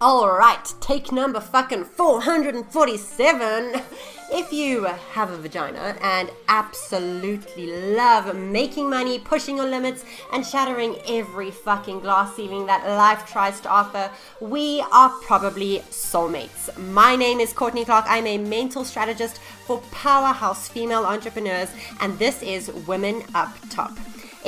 All right, take number fucking 447. If you have a vagina and absolutely love making money, pushing your limits, and shattering every fucking glass ceiling that life tries to offer, we are probably soulmates. My name is Courtney Clark. I'm a mental strategist for powerhouse female entrepreneurs, and this is Women Up Top.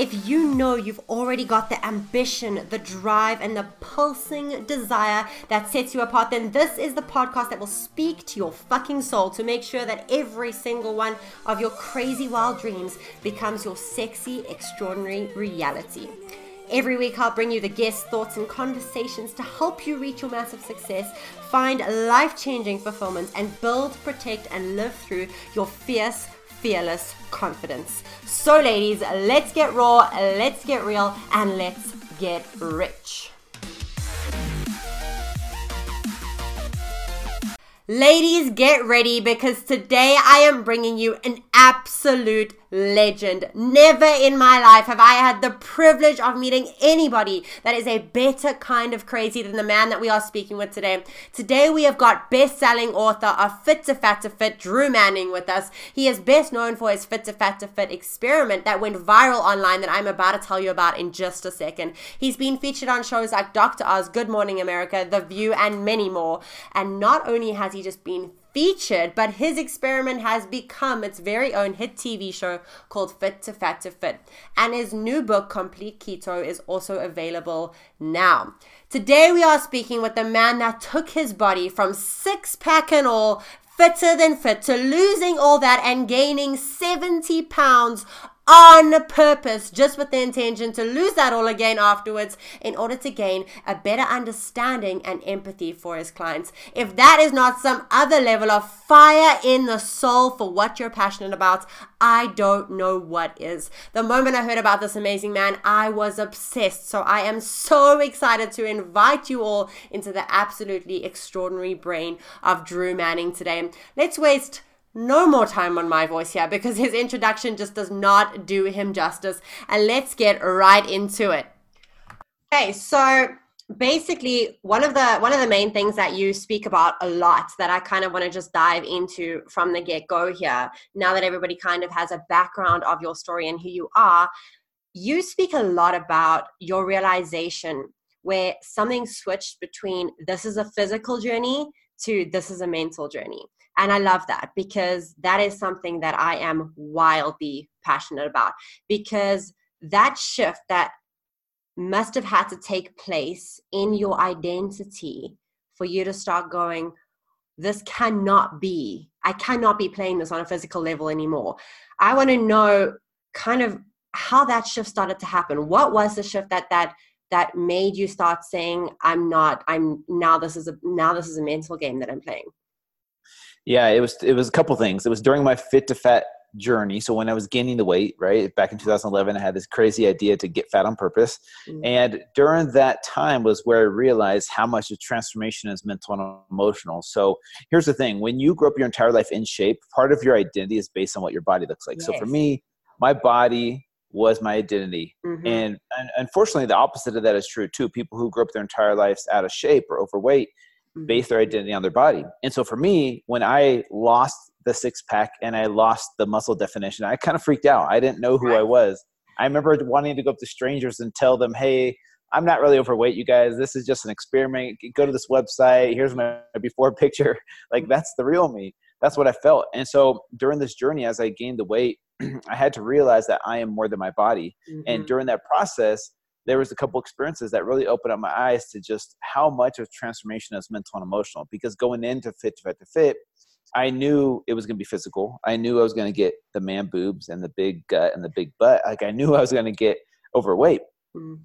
If you know you've already got the ambition, the drive, and the pulsing desire that sets you apart, then this is the podcast that will speak to your fucking soul to make sure that every single one of your crazy wild dreams becomes your sexy, extraordinary reality. Every week, I'll bring you the guest thoughts and conversations to help you reach your massive success, find life changing fulfillment, and build, protect, and live through your fierce fearless confidence. So, ladies, let's get raw, let's get real, and let's get rich. Ladies, get ready because today I am bringing you an absolute legend. Never in my life have I had the privilege of meeting anybody that is a better kind of crazy than the man that we are speaking with today. Today we have got best-selling author of Fit to Fat to Fit, Drew Manning, with us. He is best known for his Fit to Fat to Fit experiment that went viral online that I'm about to tell you about in just a second. He's been featured on shows like Dr. Oz, Good Morning America, The View, and many more. And not only has he just been featured, but his experiment has become its very own hit TV show called Fit to Fat to Fit. And his new book, Complete Keto, is also available now. Today, we are speaking with the man that took his body from six pack and all fitter than fit to losing all that and gaining 70 pounds on purpose, just with the intention to lose that all again afterwards in order to gain a better understanding and empathy for his clients. If that is not some other level of fire in the soul for what you're passionate about, I don't know what is. The moment I heard about this amazing man, I was obsessed. So I am so excited to invite you all into the absolutely extraordinary brain of Drew Manning today. Let's waste no more time on my voice here because his introduction just does not do him justice. And let's get right into it. Okay, so basically one of the one of the main things that you speak about a lot that I kind of want to just dive into from the get-go here, now that everybody kind of has a background of your story and who you are, you speak a lot about your realization where something switched between this is a physical journey to this is a mental journey and I love that because that is something that I am wildly passionate about because that shift that must have had to take place in your identity for you to start going, this cannot be, I cannot be playing this on a physical level anymore. I want to know kind of how that shift started to happen. What was the shift that that that made you start saying, I'm not, I'm now this is a now this is a mental game that I'm playing? Yeah, it was it was a couple things. It was during my fit to fat journey. So when I was gaining the weight, right back in 2011, I had this crazy idea to get fat on purpose, mm-hmm. and during that time was where I realized how much of transformation is mental and emotional. So here's the thing: when you grow up your entire life in shape, part of your identity is based on what your body looks like. Yes. So for me, my body was my identity, mm-hmm. and, and unfortunately, the opposite of that is true too. People who grew up their entire lives out of shape or overweight. Base their identity on their body. And so for me, when I lost the six pack and I lost the muscle definition, I kind of freaked out. I didn't know who I was. I remember wanting to go up to strangers and tell them, hey, I'm not really overweight, you guys. This is just an experiment. Go to this website. Here's my before picture. Like, that's the real me. That's what I felt. And so during this journey, as I gained the weight, I had to realize that I am more than my body. Mm-hmm. And during that process, there was a couple experiences that really opened up my eyes to just how much of transformation is mental and emotional. Because going into Fit to Fat to Fit, I knew it was going to be physical. I knew I was going to get the man boobs and the big gut and the big butt. Like I knew I was going to get overweight. Mm.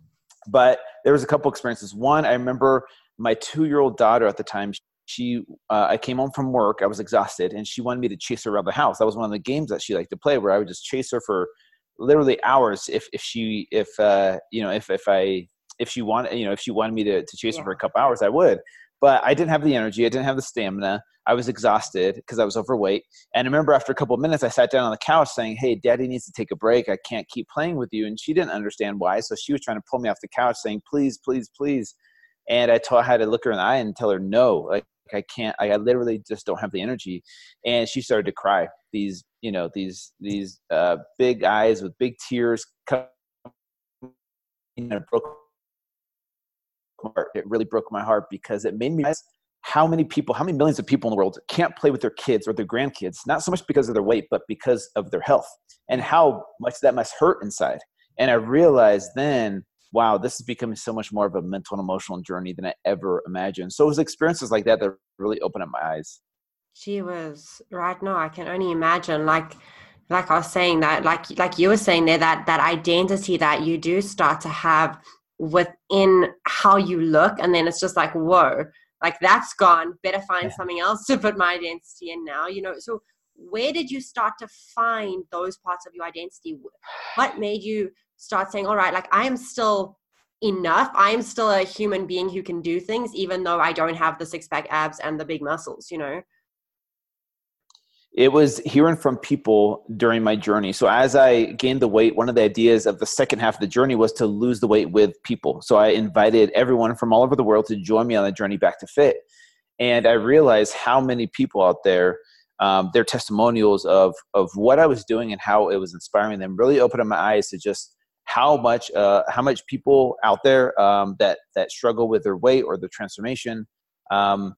But there was a couple experiences. One, I remember my two-year-old daughter at the time. She, uh, I came home from work. I was exhausted, and she wanted me to chase her around the house. That was one of the games that she liked to play, where I would just chase her for literally hours if if she if uh you know if if I if she wanted you know if she wanted me to to chase yeah. her for a couple hours I would but I didn't have the energy I didn't have the stamina I was exhausted because I was overweight and I remember after a couple of minutes I sat down on the couch saying hey daddy needs to take a break I can't keep playing with you and she didn't understand why so she was trying to pull me off the couch saying please please please And I told, I had to look her in the eye and tell her no, like I can't. I, I literally just don't have the energy. And she started to cry. These, you know, these these uh, big eyes with big tears. Coming, you know, broke my heart. It really broke my heart because it made me realize how many people, how many millions of people in the world can't play with their kids or their grandkids, not so much because of their weight, but because of their health, and how much that must hurt inside. And I realized then wow, this is becoming so much more of a mental and emotional journey than I ever imagined. So it was experiences like that that really opened up my eyes. She was right now. I can only imagine, like, like I was saying that, like, like you were saying there, that that identity that you do start to have within how you look, and then it's just like, whoa, like that's gone. Better find yeah. something else to put my identity in now. You know, so where did you start to find those parts of your identity? What made you start saying, all right, like I am still enough. I am still a human being who can do things, even though I don't have the six pack abs and the big muscles, you know? It was hearing from people during my journey. So, as I gained the weight, one of the ideas of the second half of the journey was to lose the weight with people. So, I invited everyone from all over the world to join me on the journey back to fit. And I realized how many people out there um, their testimonials of of what I was doing and how it was inspiring them really opened up my eyes to just how much uh, how much people out there um, that that struggle with their weight or their transformation um,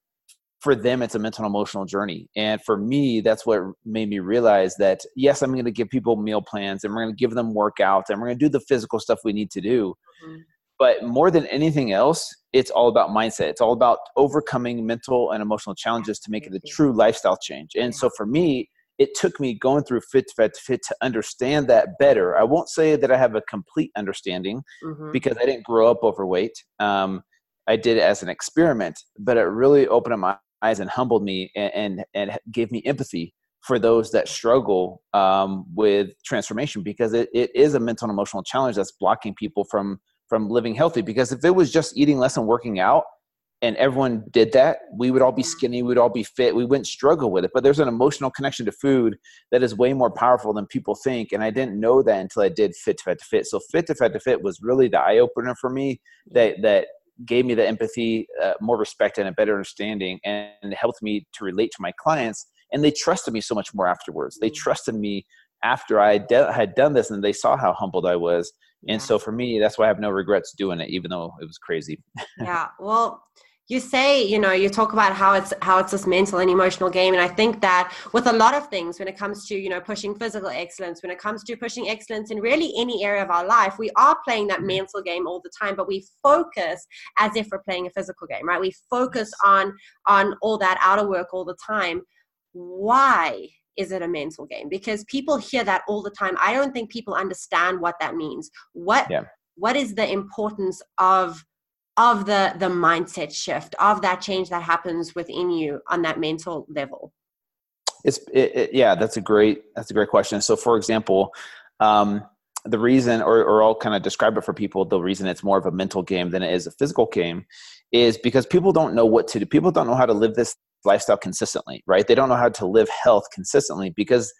for them it's a mental and emotional journey and for me that's what made me realize that yes i'm going to give people meal plans and we're going to give them workouts and we're going to do the physical stuff we need to do mm-hmm. but more than anything else it's all about mindset it's all about overcoming mental and emotional challenges to make it a true lifestyle change and so for me it took me going through fit to fat to fit to understand that better. I won't say that I have a complete understanding mm-hmm. because I didn't grow up overweight. Um, I did it as an experiment, but it really opened up my eyes and humbled me and, and, and gave me empathy for those that struggle um, with transformation because it, it is a mental and emotional challenge that's blocking people from from living healthy because if it was just eating less and working out and everyone did that, we would all be skinny, we would all be fit, we wouldn't struggle with it. But there's an emotional connection to food that is way more powerful than people think. And I didn't know that until I did Fit to fat to Fit. So Fit to fat to Fit was really the eye opener for me that, that gave me the empathy, uh, more respect, and a better understanding, and helped me to relate to my clients. And they trusted me so much more afterwards. They mm. trusted me after I de- had done this and they saw how humbled I was. And so for me, that's why I have no regrets doing it, even though it was crazy. yeah. Well, you say you know you talk about how it's how it's this mental and emotional game and i think that with a lot of things when it comes to you know pushing physical excellence when it comes to pushing excellence in really any area of our life we are playing that mental game all the time but we focus as if we're playing a physical game right? We focus on on all that outer work all the time. Why is it a mental game? Because people hear that all the time. I don't think people understand what that means. What yeah. what is the importance of of the the mindset shift of that change that happens within you on that mental level? It's it, it, yeah that's a great that's a great question. So for example um, the reason or, or i'll kind of describe it for people the reason it's more of a mental game than it is a physical game is because people don't know what to do. People don't know how to live this lifestyle consistently right? They don't know how to live health consistently because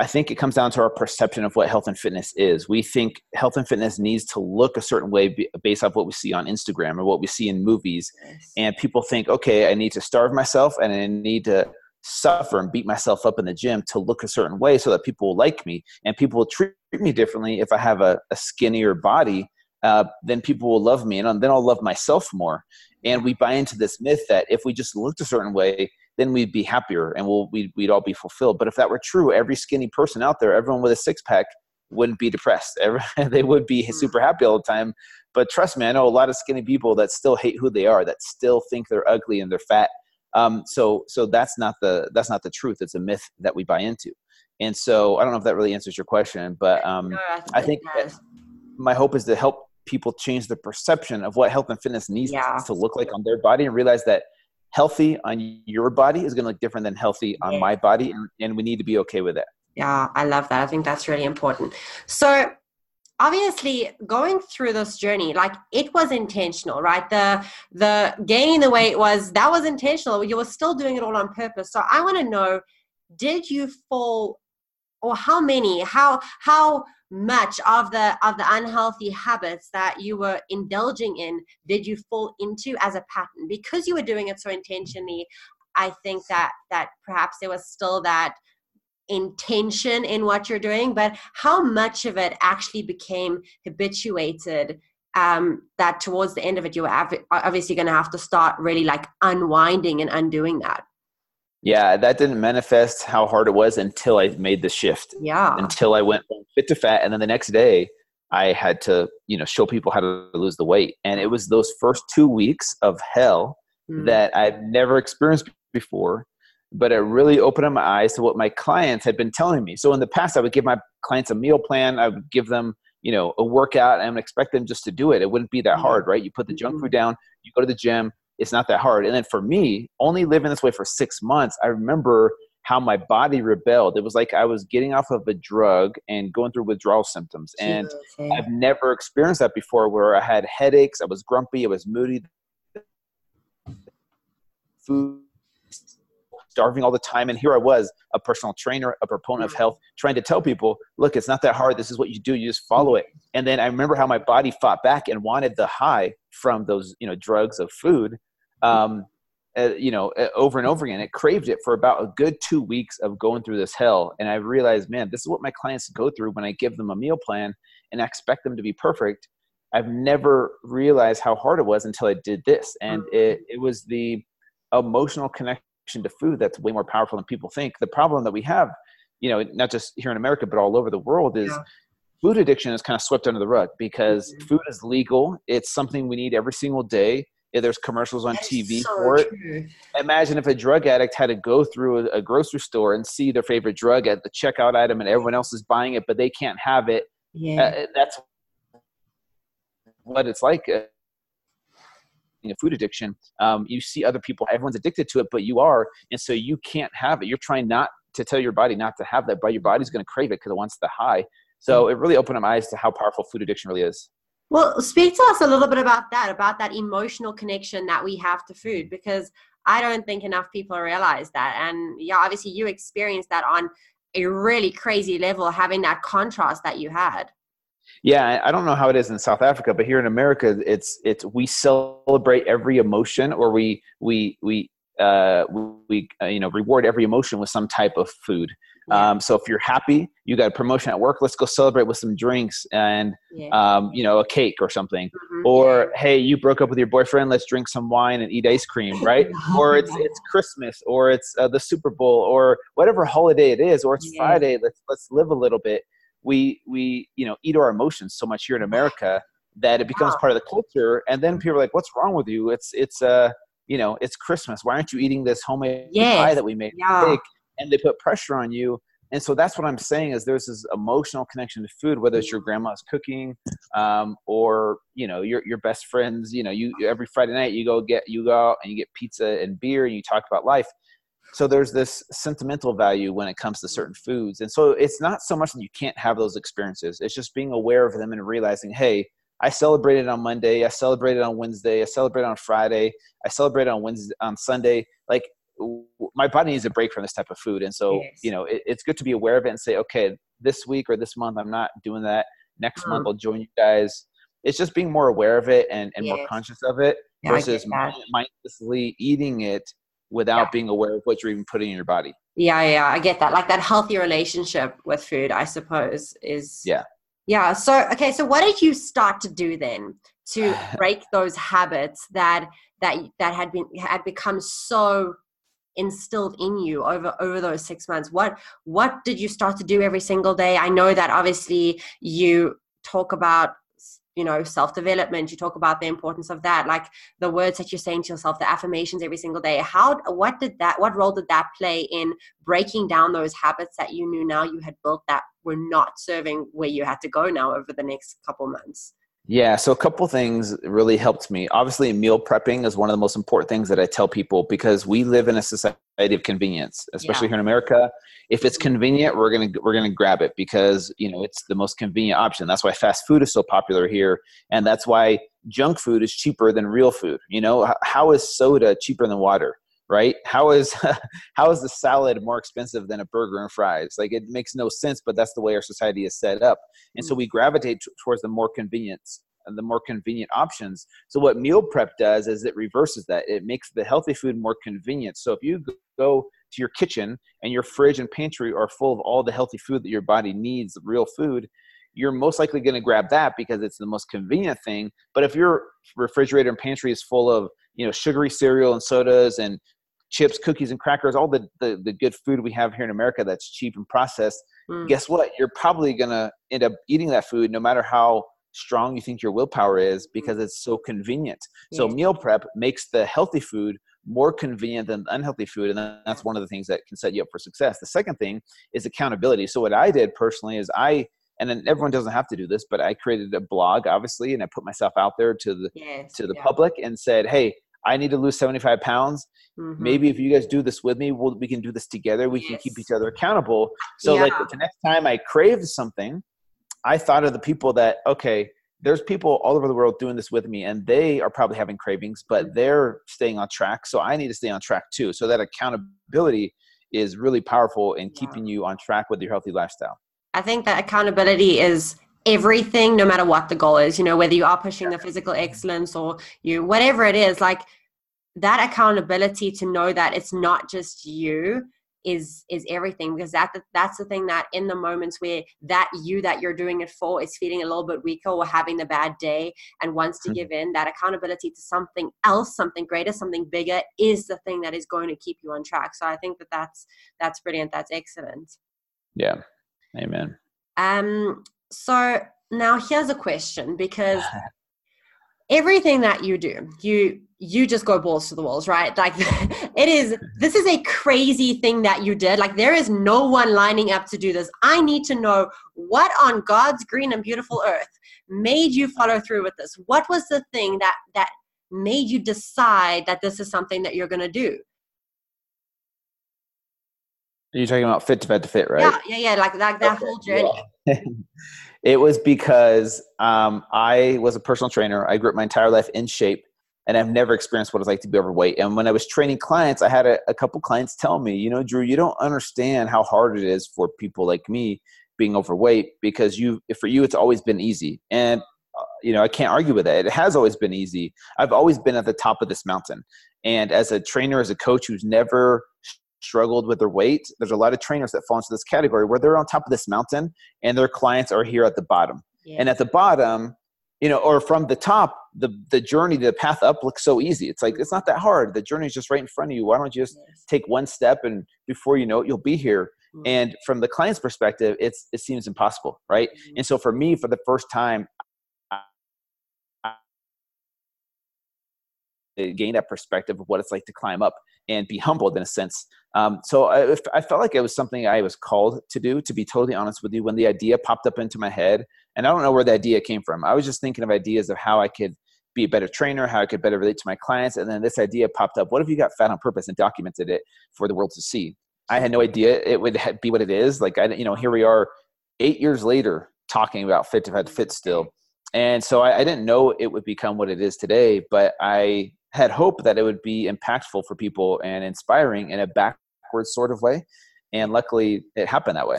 I think it comes down to our perception of what health and fitness is. We think health and fitness needs to look a certain way based off what we see on Instagram or what we see in movies. And people think, okay, I need to starve myself and I need to suffer and beat myself up in the gym to look a certain way so that people will like me and people will treat me differently if I have a, a skinnier body. Uh, then people will love me and then I'll love myself more. And we buy into this myth that if we just looked a certain way, then we'd be happier and we'll, we'd, we'd all be fulfilled. But if that were true, every skinny person out there, everyone with a six pack wouldn't be depressed. They would be hmm. super happy all the time. But trust me, I know a lot of skinny people that still hate who they are, that still think they're ugly and they're fat. Um, so, so that's not the that's not the truth. It's a myth that we buy into. And so, I don't know if that really answers your question, but um, no, I think, I think my hope is to help people change the perception of what health and fitness needs yeah. to look like on their body and realize that healthy on your body is going to look different than healthy on yeah. my body and, and we need to be okay with that yeah i love that. I think that's really important. So obviously going through this journey like it was intentional right? The the gaining the weight was that was intentional. You were still doing it all on purpose. So i want to know did you fall or how many how how much of the of the unhealthy habits that you were indulging in did you fall into as a pattern? Because you were doing it so intentionally i think that that perhaps there was still that intention in what you're doing but how much of it actually became habituated um, that towards the end of it you were obviously going to have to start really like unwinding and undoing that yeah, that didn't manifest how hard it was until I made the shift. Yeah. Until I went from fit to fat. And then the next day, I had to, you know, show people how to lose the weight. And it was those first two weeks of hell mm. that I've never experienced before. But it really opened up my eyes to what my clients had been telling me. So in the past, I would give my clients a meal plan. I would give them, you know, a workout and expect them just to do it. It wouldn't be that mm. hard, right? You put the junk mm-hmm. food down, you go to the gym, it's not that hard. And then for me, only living this way for six months, I remember how my body rebelled. It was like I was getting off of a drug and going through withdrawal symptoms. And okay. I've never experienced that before where I had headaches, I was grumpy, I was moody, food starving all the time and here i was a personal trainer a proponent of mm. health trying to tell people look it's not that hard this is what you do you just follow it mm-hmm. and then i remember how my body fought back and wanted the high from those you know drugs of food um, uh, you know, uh, over and over again. It craved it for about a good two weeks of going through this hell. And I realized, man, this is what my clients go through when I give them a meal plan and I expect them to be perfect. I've never realized how hard it was until I did this. And mm-hmm. it, it was the emotional connection to food that's way more powerful than people think. The problem that we have, you know, not just here in America, but all over the world is yeah. food addiction is kind of swept under the rug because mm-hmm. food is legal. It's something we need every single day yeah, there's commercials on TV so for it. True. Imagine if a drug addict had to go through a, a, grocery store and see their favorite drug at the checkout item, and everyone else is buying it, but they can't have it. Yeah, uh, that's what it's like. Uh, a food addiction, um, you see other people, everyone's addicted to it, but you are, and so you can't have it. You're trying not to tell your body not to have that, but your body's going to crave it because it wants the high. So it really opened my eyes to how powerful food addiction really is. Well, speak to us a little bit about that, about that emotional connection that we have to food, because I don't think enough people realize that. And yeah, obviously you experienced that on a really crazy level, having that contrast that you had. Yeah, I don't know how it is in South Africa, but here in America, it's it's we celebrate every emotion, or we we we uh, we uh, you know reward every emotion with some type of food. Um, so if you're happy, you got a promotion at work, let's go celebrate with some drinks and, yeah. um, you know, a cake or something. Mm-hmm. Or, hey, you broke up with your boyfriend, let's drink some wine and eat ice cream, right? or it's, it's Christmas or it's uh, the Super Bowl or whatever holiday it is, or it's yeah. Friday, let's, let's live a little bit. We, we, you know, eat our emotions so much here in America that it becomes part of the culture. And then people are like, what's wrong with you? It's, it's, uh, you know, it's Christmas. Why aren't you eating this homemade yes. pie that we made? Yeah and they put pressure on you and so that's what i'm saying is there's this emotional connection to food whether it's your grandma's cooking um, or you know your, your best friends you know you every friday night you go get you go out and you get pizza and beer and you talk about life so there's this sentimental value when it comes to certain foods and so it's not so much that you can't have those experiences it's just being aware of them and realizing hey I celebrated on Monday. I celebrated on Wednesday. I celebrated on Friday. I celebrated on Wednesday on Sunday. Like my body needs a break from this type of food and so yes. you know it, it's good to be aware of it and say okay this week or this month i'm not doing that next mm-hmm. month i'll join you guys it's just being more aware of it and, and yes. more conscious of it yeah, versus mindlessly eating it without yeah. being aware of what you're even putting in your body yeah yeah i get that like that healthy relationship with food i suppose is yeah yeah so okay so what did you start to do then to break those habits that that that had been had become so instilled in you over over those six months? What what did you start to do every single day? I know that obviously you talk about you know self development you talk about the importance of that like the words that you're saying to yourself the affirmations every single day. How what did that what role did that play in breaking down those habits that you knew now you had built that were not serving where you had to go now over the next couple months yeah, so a couple things really helped me. Obviously, meal prepping is one of the most important things that I tell people because we live in a society of convenience, especially yeah. here in America. If it's convenient, we're gonna we're gonna grab it because you know it's the most convenient option. That's why fast food is so popular here, and that's why junk food is cheaper than real food. You know, how is soda cheaper than water? Right? How is how is the salad more expensive than a burger and fries? Like it makes no sense, but that's the way our society is set up, and so mm. we gravitate t- towards the more convenience and the more convenient options. So what meal prep does is it reverses that. It makes the healthy food more convenient. So if you go to your kitchen and your fridge and pantry are full of all the healthy food that your body needs, real food, you're most likely going to grab that because it's the most convenient thing. But if your refrigerator and pantry is full of you know sugary cereal and sodas and chips, cookies, and crackers, all the, the, the good food we have here in America that's cheap and processed, mm. guess what? You're probably going to end up eating that food no matter how strong you think your willpower is mm. because it's so convenient. So meal prep makes the healthy food more convenient than unhealthy food and that's one of the things that can set you up for success. The second thing is accountability. So what I did personally is I and then everyone doesn't have to do this, but I created a blog obviously and I put myself out there to the yes, to the yeah. public and said, "Hey, I need to lose 75 pounds. Mm-hmm. Maybe if you guys do this with me, we'll, we can do this together. We yes. can keep each other accountable. So, yeah. like the next time I craved something, I thought of the people that, okay, there's people all over the world doing this with me, and they are probably having cravings, but mm-hmm. they're staying on track. So, I need to stay on track too. So, that accountability is really powerful in yeah. keeping you on track with your healthy lifestyle. I think that accountability is everything no matter what the goal is you know whether you are pushing the physical excellence or you whatever it is like that accountability to know that it's not just you is is everything because that that's the thing that in the moments where that you that you're doing it for is feeling a little bit weaker or having the bad day and wants to mm-hmm. give in that accountability to something else something greater something bigger is the thing that is going to keep you on track. So i think that that's that's brilliant. That's excellent. Yeah. Amen. Um so now here's a question because everything that you do, you you just go balls to the walls, right? Like it is this is a crazy thing that you did. Like there is no one lining up to do this. I need to know what on God's green and beautiful earth made you follow through with this. What was the thing that that made you decide that this is something that you're going to do? Are You're talking about fit to fat to fit, right? Yeah, yeah, yeah. Like, like that whole journey. Yeah. it was because um, I was a personal trainer. I grew up my entire life in shape, and I've never experienced what it's like to be overweight. And when I was training clients, I had a, a couple clients tell me, you know, Drew, you don't understand how hard it is for people like me being overweight because you, for you, it's always been easy. And uh, you know, I can't argue with that. It has always been easy. I've always been at the top of this mountain. And as a trainer, as a coach who's never struggled with their weight, there's a lot of trainers that fall into this category where they're on top of this mountain and their clients are here at the bottom. Yeah. And at the bottom, you know, or from the top, the the journey, the path up looks so easy. It's like it's not that hard. The journey is just right in front of you. Why don't you just yes. take one step and before you know it, you'll be here. Mm-hmm. And from the client's perspective, it's it seems impossible, right? Mm-hmm. And so for me, for the first time, gain that perspective of what it's like to climb up and be humbled in a sense. Um, so I, I, felt like it was something I was called to do, to be totally honest with you. When the idea popped up into my head, and I don't know where the idea came from, I was just thinking of ideas of how I could be a better trainer, how I could better relate to my clients. And then this idea popped up what if you got fat on purpose and documented it for the world to see? I had no idea it would be what it is. Like, I, you know, here we are eight years later talking about fit to fit still. And so I, I didn't know it would become what it is today, but I had hoped that it would be impactful for people and inspiring in a backwards sort of way. And luckily, it happened that way.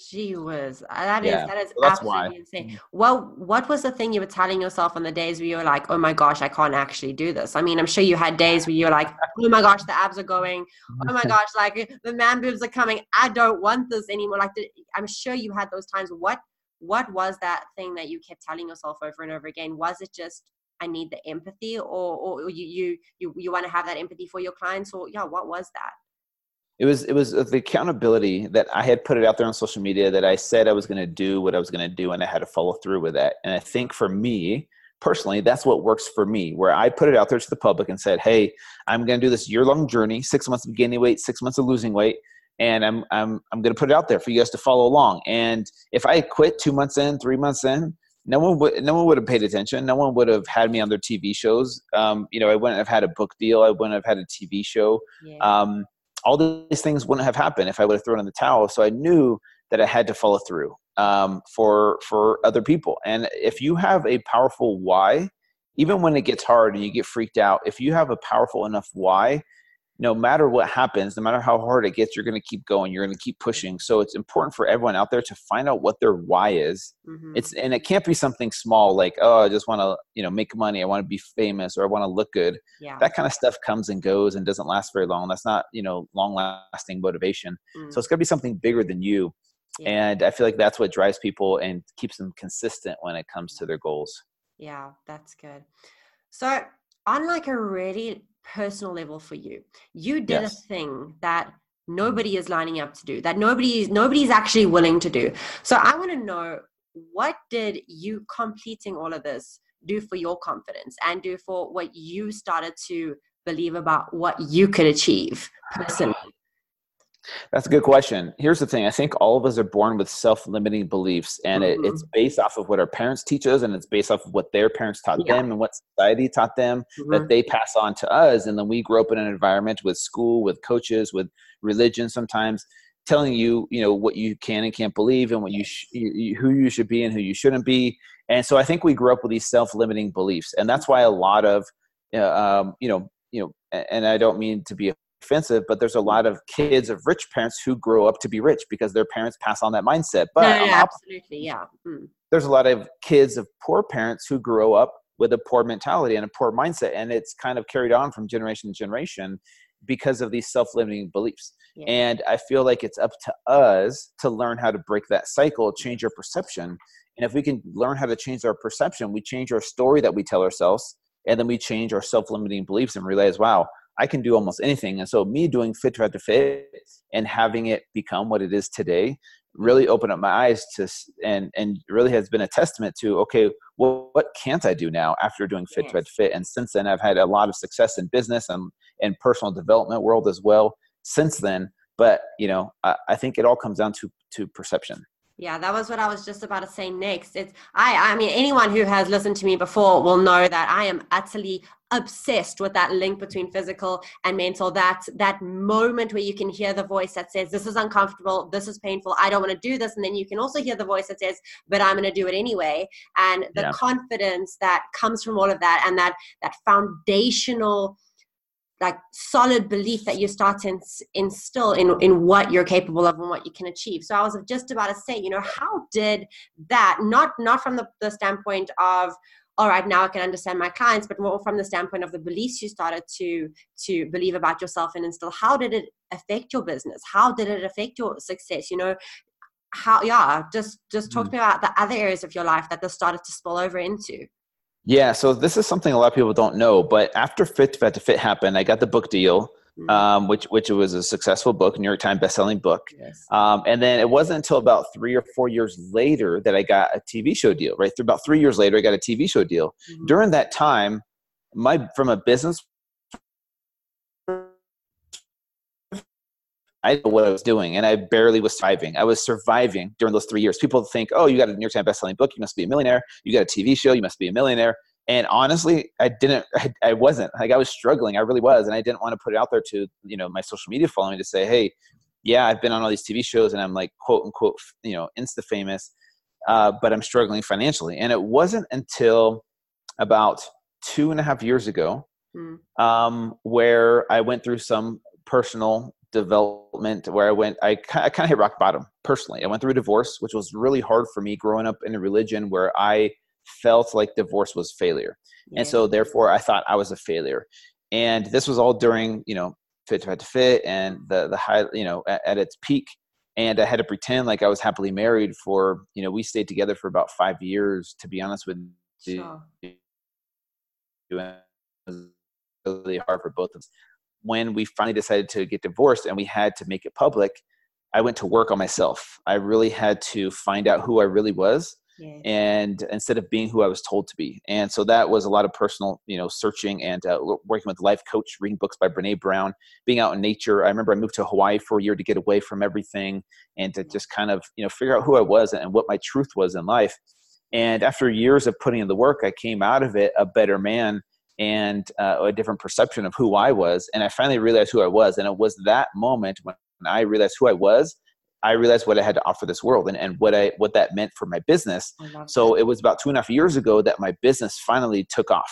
She uh, that is yeah, that is absolutely insane. Mm. Well, what was the thing you were telling yourself on the days where you were like, "Oh my gosh, I can't actually do this"? I mean, I'm sure you had days where you were like, "Oh my gosh, the abs are going. Oh my gosh, like the man boobs are coming. I don't want this anymore." Like, the, I'm sure you had those times. What what was that thing that you kept telling yourself over and over again? Was it just I need the empathy, or or you you you, you want to have that empathy for your clients, or yeah, what was that? It was it was uh, the accountability that I had put it out there on social media that I said I was going to do what I was going to do, and I had to follow through with that. And I think for me personally, that's what works for me. Where I put it out there to the public and said, "Hey, I'm going to do this year long journey, six months of gaining weight, six months of losing weight." and I'm I'm I'm going to put it out there for you guys to follow along. And if I quit two months in, three months in, no one would no one would have paid attention. No one would have had me on their TV shows. Um, you know, I wouldn't have had a book deal. I wouldn't have had a TV show. Yeah. Um, all these things wouldn't have happened if I would have thrown in the towel. So I knew that I had to follow through um, for for other people. And if you have a powerful why, even when it gets hard and you get freaked out, if you have a powerful enough why, no matter what happens, no matter how hard it gets, you're going to keep going. You're going to keep pushing. So it's important for everyone out there to find out what their why is. Mm-hmm. It's and it can't be something small like oh I just want to you know make money. I want to be famous or I want to look good. Yeah. That kind of stuff comes and goes and doesn't last very long. That's not you know long lasting motivation. Mm-hmm. So it's going to be something bigger than you. Yeah. And I feel like that's what drives people and keeps them consistent when it comes to their goals. Yeah, that's good. So on like a really personal level for you. You did yes. a thing that mm-hmm. nobody is lining up to do, that nobody is nobody's actually willing to do. So I want to know what did you completing all of this do for your confidence and do for what you started to believe about what you could achieve personally? That's a good question. Here's the thing I think all of us are born with self limiting beliefs, and mm-hmm. it, it's based off of what our parents teach us, and it's based off of what their parents taught yeah. them and what society taught them mm-hmm. that they pass on to us. And then we grow up in an environment with school, with coaches, with religion sometimes telling you you know what you can and can't believe and what you, sh- you, who you should be and who you shouldn't be and so i think we grew up with these self-limiting beliefs and that's why a lot of uh, um, you know you know and i don't mean to be offensive, but there's a lot of kids of rich parents who grow up to be rich because their parents pass on that mindset. But no, no, absolutely, yeah. Mm. There's a lot of kids of poor parents who grow up with a poor mentality and a poor mindset, and it's kind of carried on from generation to generation because of these self-limiting beliefs. Yeah. And I feel like it's up to us to learn how to break that cycle, change our perception. And if we can learn how to change our perception, we change our story that we tell ourselves, and then we change our self-limiting beliefs and realize, wow, I can do almost anything. And so me doing Fit to to Fit and having it become what it is today really opened up my eyes to and and really has been a testament to okay well what can't i do now after doing fit yes. to fit and since then i've had a lot of success in business and and personal development world as well since then but you know I, I think it all comes down to to perception yeah, that was what I was just about to say next. It's I I mean anyone who has listened to me before will know that I am utterly obsessed with that link between physical and mental that that moment where you can hear the voice that says this is uncomfortable this is painful i don't want to do this and then you can also hear the voice that says but i'm going to do it anyway and the yeah. confidence that comes from all of that and that that foundational like solid belief that you start to instill in in what you're capable of and what you can achieve. So i was just about to say you know how did that not not from the, the standpoint of all right now i can understand my clients but more from the standpoint of the beliefs you started to to believe about yourself and instill how did it affect your business? How did it affect your success? You know how yeah just just talk mm. to me about the other areas of your life that this started to spill over into yeah, so this is something a lot of people don't know. But after Fit to Fat to Fit happened, I got the book deal, mm. um, which which was a successful book, New York Times bestselling book. Yes. Um, and then it wasn't until about three or four years later that I got a TV show deal. Right, through about three years later, I got a TV show deal. Mm-hmm. During that time, my from a business I know what I was doing, and I barely was surviving. I was surviving during those three years. People think, "Oh, you got a New York Times bestselling book, you must be a millionaire. You got a TV show, you must be a millionaire." And honestly, I didn't. I, I wasn't. Like I was struggling. I really was, and I didn't want to put it out there to you know my social media following to say, "Hey, yeah, I've been on all these TV shows, and I'm like quote unquote you know insta famous, uh, but I'm struggling financially." And it wasn't until about two and a half years ago mm. um, where I went through some personal development where I went, I, I kind of hit rock bottom personally. I went through a divorce, which was really hard for me growing up in a religion where I felt like divorce was failure. Yeah. And so therefore I thought I was a failure. And this was all during, you know, fit to fat to fit and the, the high, you know, at, at its peak. And I had to pretend like I was happily married for, you know, we stayed together for about five years, to be honest with you. Sure. It was really hard for both of us when we finally decided to get divorced and we had to make it public, I went to work on myself. I really had to find out who I really was. Yeah. And instead of being who I was told to be, and so that was a lot of personal, you know, searching and uh, working with life coach, reading books by Brene Brown, being out in nature. I remember I moved to Hawaii for a year to get away from everything and to just kind of, you know, figure out who I was and what my truth was in life. And after years of putting in the work, I came out of it a better man and uh, a different perception of who I was. And I finally realized who I was. And it was that moment when I realized who I was. I realized what I had to offer this world and, and what I what that meant for my business. So that. it was about two and a half years ago that my business finally took off.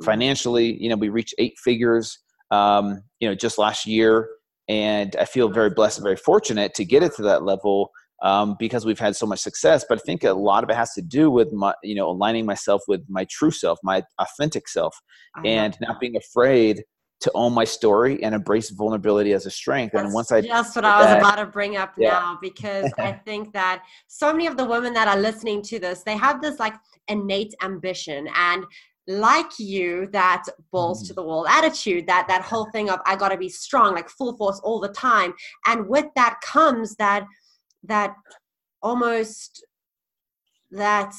Mm-hmm. Financially, you know, we reached eight figures. um, you know, just last year. And I feel very blessed and very fortunate to get it to that level um, because we've had so much success. But I think a lot of it has to do with my, you know, aligning myself with my true self, my authentic self, and not being afraid to own my story and embrace vulnerability as a strength. That's and once I just what I was that, about to bring up yeah. now, because I think that so many of the women that are listening to this, they have this like innate ambition and like you that balls mm. to the wall attitude that that whole thing of i got to be strong like full force all the time and with that comes that that almost that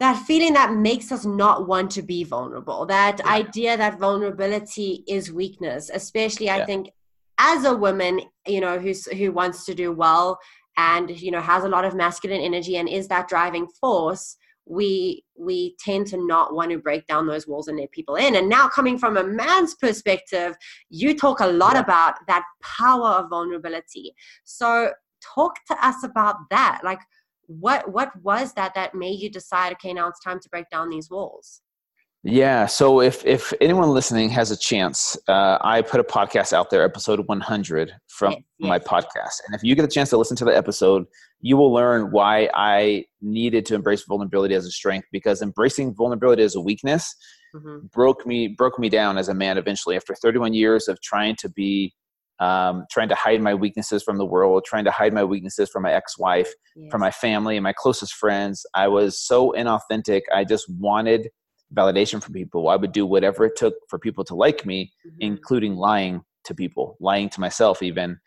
that feeling that makes us not want to be vulnerable that yeah. idea that vulnerability is weakness especially yeah. i think as a woman you know who's who wants to do well and you know has a lot of masculine energy and is that driving force we we tend to not want to break down those walls and let people in and now coming from a man's perspective you talk a lot yeah. about that power of vulnerability so talk to us about that. Like what what was that that made you decide okay now it's time to break down these walls? Yeah so if if anyone listening has a chance uh, i put a podcast out there episode 100 from yes, yes, my podcast. And if you get a chance to listen to the episode you will learn why i needed to embrace vulnerability as a strength because embracing vulnerability as a weakness mm-hmm. broke me broke me down as a man eventually. After 31 years of trying to be um, trying to hide my weaknesses from the world, trying to hide my weaknesses from my ex-wife, yes. from my family and my closest friends. I was so inauthentic. I just wanted validation from people. I would do whatever it took for people to like me, mm-hmm. including lying to people, lying to myself even.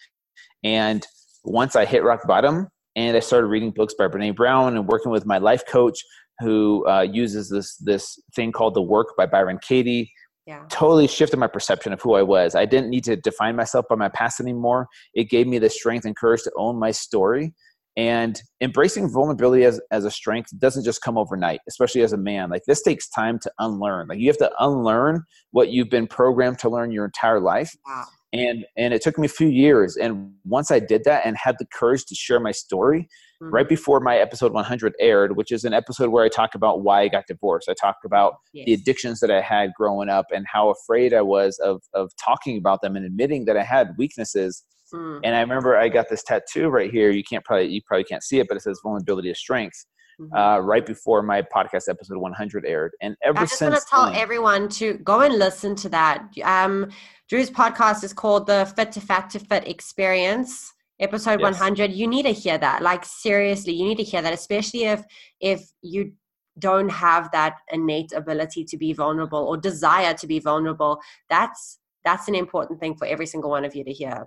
And once I hit rock bottom and I started reading books by Brene Brown and working with my life coach who uh, uses this this thing called the work by Byron Katie yeah. totally shifted my perception of who I was. I didn't need to define myself by my past anymore. It gave me the strength and courage to own my story. And embracing vulnerability as, as a strength doesn't just come overnight, especially as a man. Like this takes time to unlearn. Like you have to unlearn what you've been programmed to learn your entire life. Wow. And and it took me a few years. And once I did that and had the courage to share my story, mm-hmm. right before my episode 100 aired, which is an episode where I talk about why I got divorced. I talk about yes. the addictions that I had growing up and how afraid I was of, of talking about them and admitting that I had weaknesses. Mm-hmm. And I remember I got this tattoo right here. You can't probably, you probably can't see it, but it says vulnerability is strength. Mm-hmm. Uh, right before my podcast episode 100 aired. And ever since, I just want to tell everyone to go and listen to that. Um, Drew's podcast is called the Fit to Fat to Fit Experience episode yes. 100 you need to hear that. Like seriously you need to hear that especially if if you don't have that innate ability to be vulnerable or desire to be vulnerable. That's that's an important thing for every single one of you to hear.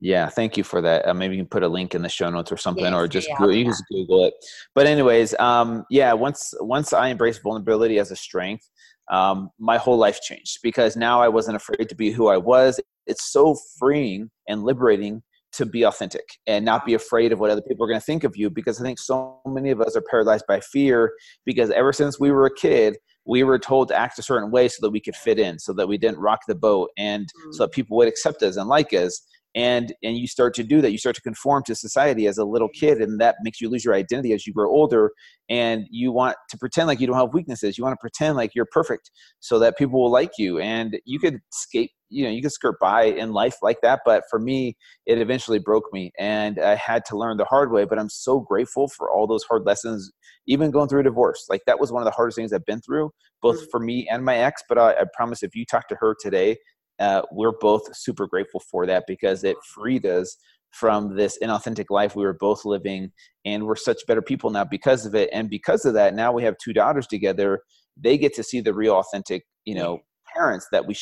Yeah thank you for that. Uh, maybe you can put a link in the show notes or something yes, or just yeah, Google, you just google it. But anyways um yeah once once i embraced vulnerability as a strength um, my whole life changed because now I wasn't afraid to be who I was. It's so freeing and liberating to be authentic and not be afraid of what other people are going to think of you because I think so many of us are paralyzed by fear because ever since we were a kid, we were told to act a certain way so that we could fit in, so that we didn't rock the boat, and mm. so that people would accept us and like us. And and you start to do that. You start to conform to society as a little kid and that makes you lose your identity as you grow older. And you want to pretend like you don't have weaknesses. You want to pretend like you're perfect so that people will like you. And you could skate you know you can skirt by in life like that but for me it eventually broke me and i had to learn the hard way but i'm so grateful for all those hard lessons even going through a divorce like that was one of the hardest things i've been through both mm. for me and my ex but I, I promise if you talk to her today uh, we're both super grateful for that because it freed us from this inauthentic life we were both living and we're such better people now because of it and because of that now we have two daughters together they get to see the real authentic you know parents that we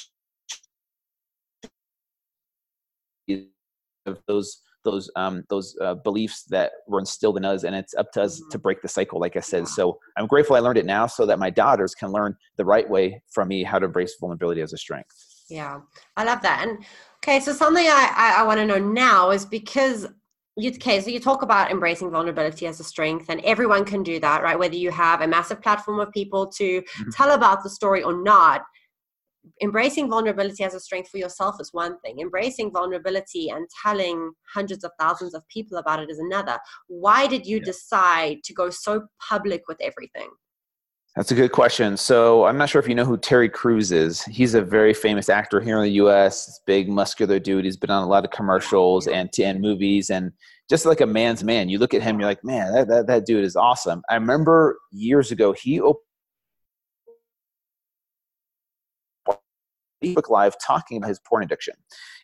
of those those um, those uh, beliefs that were instilled in us and it's up to us to mm-hmm. break the cycle like i said so i'm grateful i learned it now so that my daughters can learn the right way from me how to embrace vulnerability as a strength yeah, I love that. And okay, so something I, I, I want to know now is because you, okay, so you talk about embracing vulnerability as a strength, and everyone can do that, right? Whether you have a massive platform of people to mm-hmm. tell about the story or not, embracing vulnerability as a strength for yourself is one thing. Embracing vulnerability and telling hundreds of thousands of people about it is another. Why did you yeah. decide to go so public with everything? That's a good question. So I'm not sure if you know who Terry Crews is. He's a very famous actor here in the U.S. Big muscular dude. He's been on a lot of commercials and and movies, and just like a man's man. You look at him, you're like, man, that that, that dude is awesome. I remember years ago he opened Facebook Live talking about his porn addiction,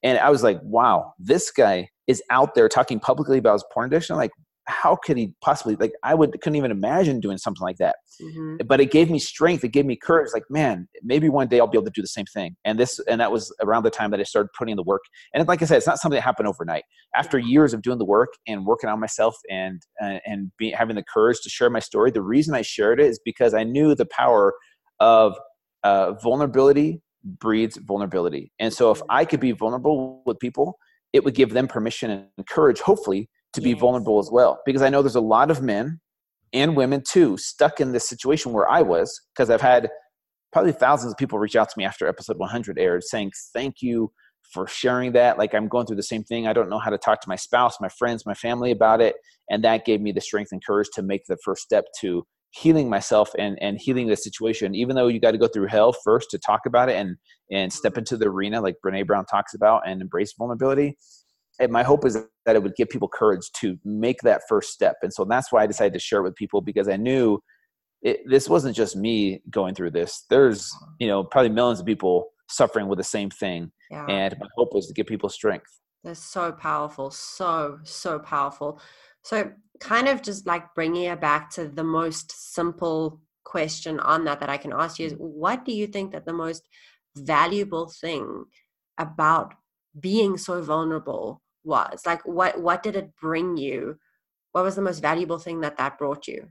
and I was like, wow, this guy is out there talking publicly about his porn addiction. Like, how could he possibly like i would couldn't even imagine doing something like that. Mm-hmm. but it gave me strength. It gave me courage. Like man maybe one day i'll be able to do the same thing. And this and that was around the time that i started putting the work. And like i said it's not something that happened overnight. After years of doing the work and working on myself and and, and being, having the courage to share my story the reason i shared it is because i knew the power of uh, vulnerability breeds vulnerability. And so if i could be vulnerable with people it would give them permission and courage hopefully to be vulnerable as well. Because i know there's a lot of men and women too stuck in this situation where i was because i've had probably thousands of people reach out to me after episode 100 aired saying thank you for sharing that. Like i'm going through the same thing. I don't know how to talk to my spouse my friends my family about it. And that gave me the strength and courage to make the first step to healing myself and and healing the situation. Even though you got to go through hell first to talk about it and and mm-hmm. step into the arena like brene brown talks about and embrace vulnerability and my hope is that it would give people courage to make that first step. And so that's why i decided to share it with people because i knew it, this wasn't just me going through this. There's mm-hmm. you know probably millions of people suffering with the same thing yeah. and my hope was to give people strength. That's so powerful so so powerful so kind of just like bringing it back to the most simple question on that that i can ask you is what do you think that the most valuable thing about being so vulnerable was? Like what what did it bring you? What was the most valuable thing that that brought you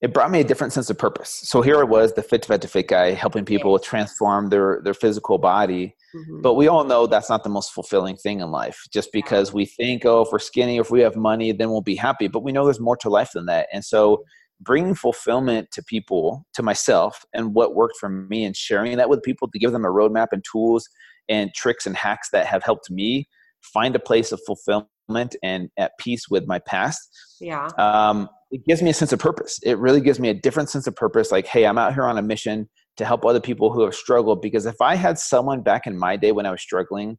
it brought me a different sense of purpose. So here i was the fit to fat to fit guy helping people yes. transform their their physical body. Mm-hmm. but we all know that's not the most fulfilling thing in life. Just because we think oh if we're skinny if we have money then we'll be happy. But we know there's more to life than that. And so bringing fulfillment to people to myself and what worked for me and sharing that with people to give them a roadmap and tools and tricks and hacks that have helped me find a place of fulfillment and at peace with my past yeah. um, it gives me a sense of purpose it really gives me a different sense of purpose like hey i'm out here on a mission to help other people who have struggled because if i had someone back in my day when i was struggling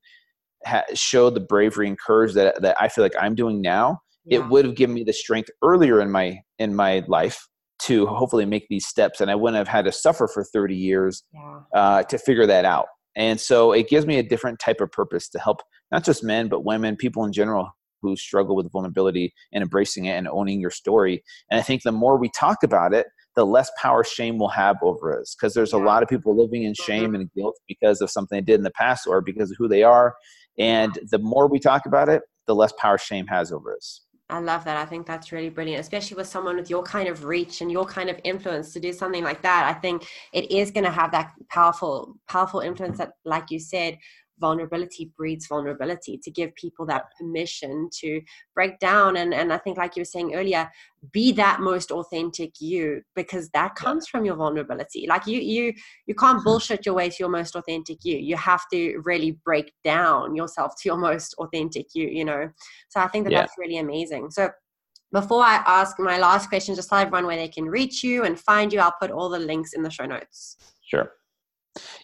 ha- show the bravery and courage that, that i feel like i'm doing now yeah. it would have given me the strength earlier in my in my life to hopefully make these steps and i wouldn't have had to suffer for 30 years yeah. uh, to figure that out and so it gives me a different type of purpose to help not just men, but women, people in general who struggle with vulnerability and embracing it and owning your story. And I think the more we talk about it, the less power shame will have over us because there's a lot of people living in shame mm-hmm. and guilt because of something they did in the past or because of who they are. And the more we talk about it, the less power shame has over us. I love that. I think that's really brilliant, especially with someone with your kind of reach and your kind of influence to do something like that. I think it is going to have that powerful, powerful influence that, like you said, vulnerability breeds vulnerability to give people that permission to break down and and i think like you were saying earlier be that most authentic you because that comes from your vulnerability like you you you can't mm-hmm. bullshit your way to your most authentic you you have to really break down yourself to your most authentic you you know so i think that yeah. that's really amazing so before I ask my last question, just tell everyone where they can reach you and find you. I'll put all the links in the show notes. Sure.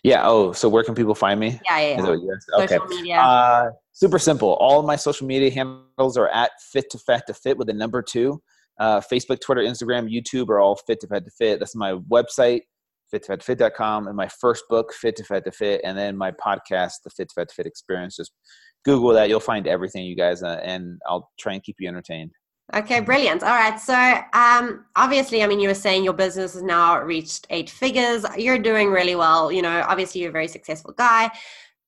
Yeah. Oh, so where can people find me? Yeah, yeah. yeah. Okay. Social media. Uh, super simple. All of my social media handles are at fit to fat to fit with the number two. Uh, Facebook, Twitter, Instagram, YouTube are all fit to fat to fit. That's my website, fit to fat to fit.com, and my first book, Fit to Fat to Fit, and then my podcast, The Fit to Fat to Fit Experience. Just Google that. You'll find everything, you guys, uh, and I'll try and keep you entertained. Okay, brilliant. All right. So, um, obviously, I mean, you were saying your business has now reached eight figures. You're doing really well. You know, obviously, you're a very successful guy.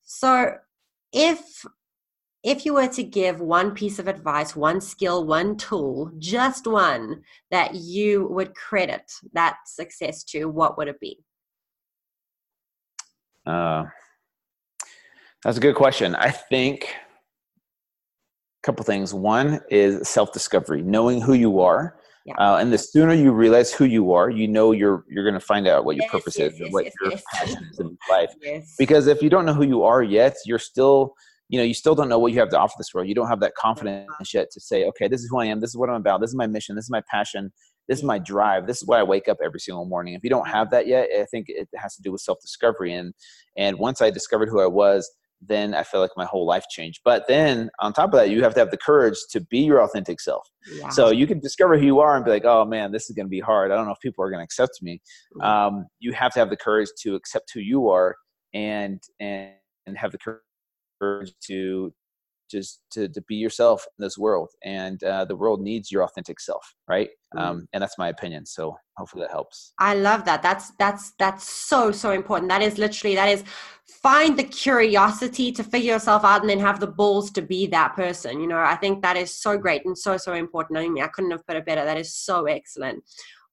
So, if if you were to give one piece of advice, one skill, one tool, just one that you would credit that success to, what would it be? Uh, that's a good question. I think couple things. One is self discovery, knowing who you are. Yeah. Uh, and the sooner you realize who you are, you know you're you're going to find out what your yes, purpose yes, is and what yes, your passion is in life. Because if you don't know who you are yet, you're still you know you still don't know what you have to offer this world. You don't have that confidence yet to say, okay, this is who I am. This is what I'm about. This is my mission. This is my passion. this is my drive this is why i wake up every single morning if you don't have that yet i think it has to do with self-discovery and and once i discovered who i was then i feel like my whole life changed. But then on top of that you have to have the courage to be your authentic self. Yeah. so you can discover who you are and be like oh man this is going to be hard. I don't know if people are going to accept me. Um, you have to have the courage to accept who you are and and and have the courage to just to, to be yourself in this world. And uh, the world needs your authentic self right? Mm. um, and that's my opinion. So hopefully that helps. I love that. That's that's that's so so important. That is literally that is find the curiosity to figure yourself out and then have the balls to be that person you know? I think that is so great and so so important. I mean i couldn't have put it better. That is so excellent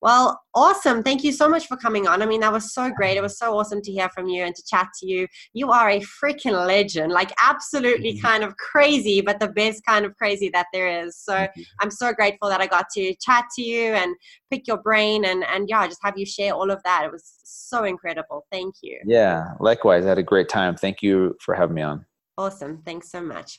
well, awesome. Thank you so much for coming on. I mean, that was so great. It was so awesome to hear from you and to chat to you. You are a freaking legend, like absolutely kind of crazy, but the best kind of crazy that there is. So I'm so grateful that I got to chat to you and pick your brain and, and yeah, just have you share all of that. It was so incredible. Thank you. Yeah, likewise. I had a great time. Thank you for having me on. Awesome. Thanks so much.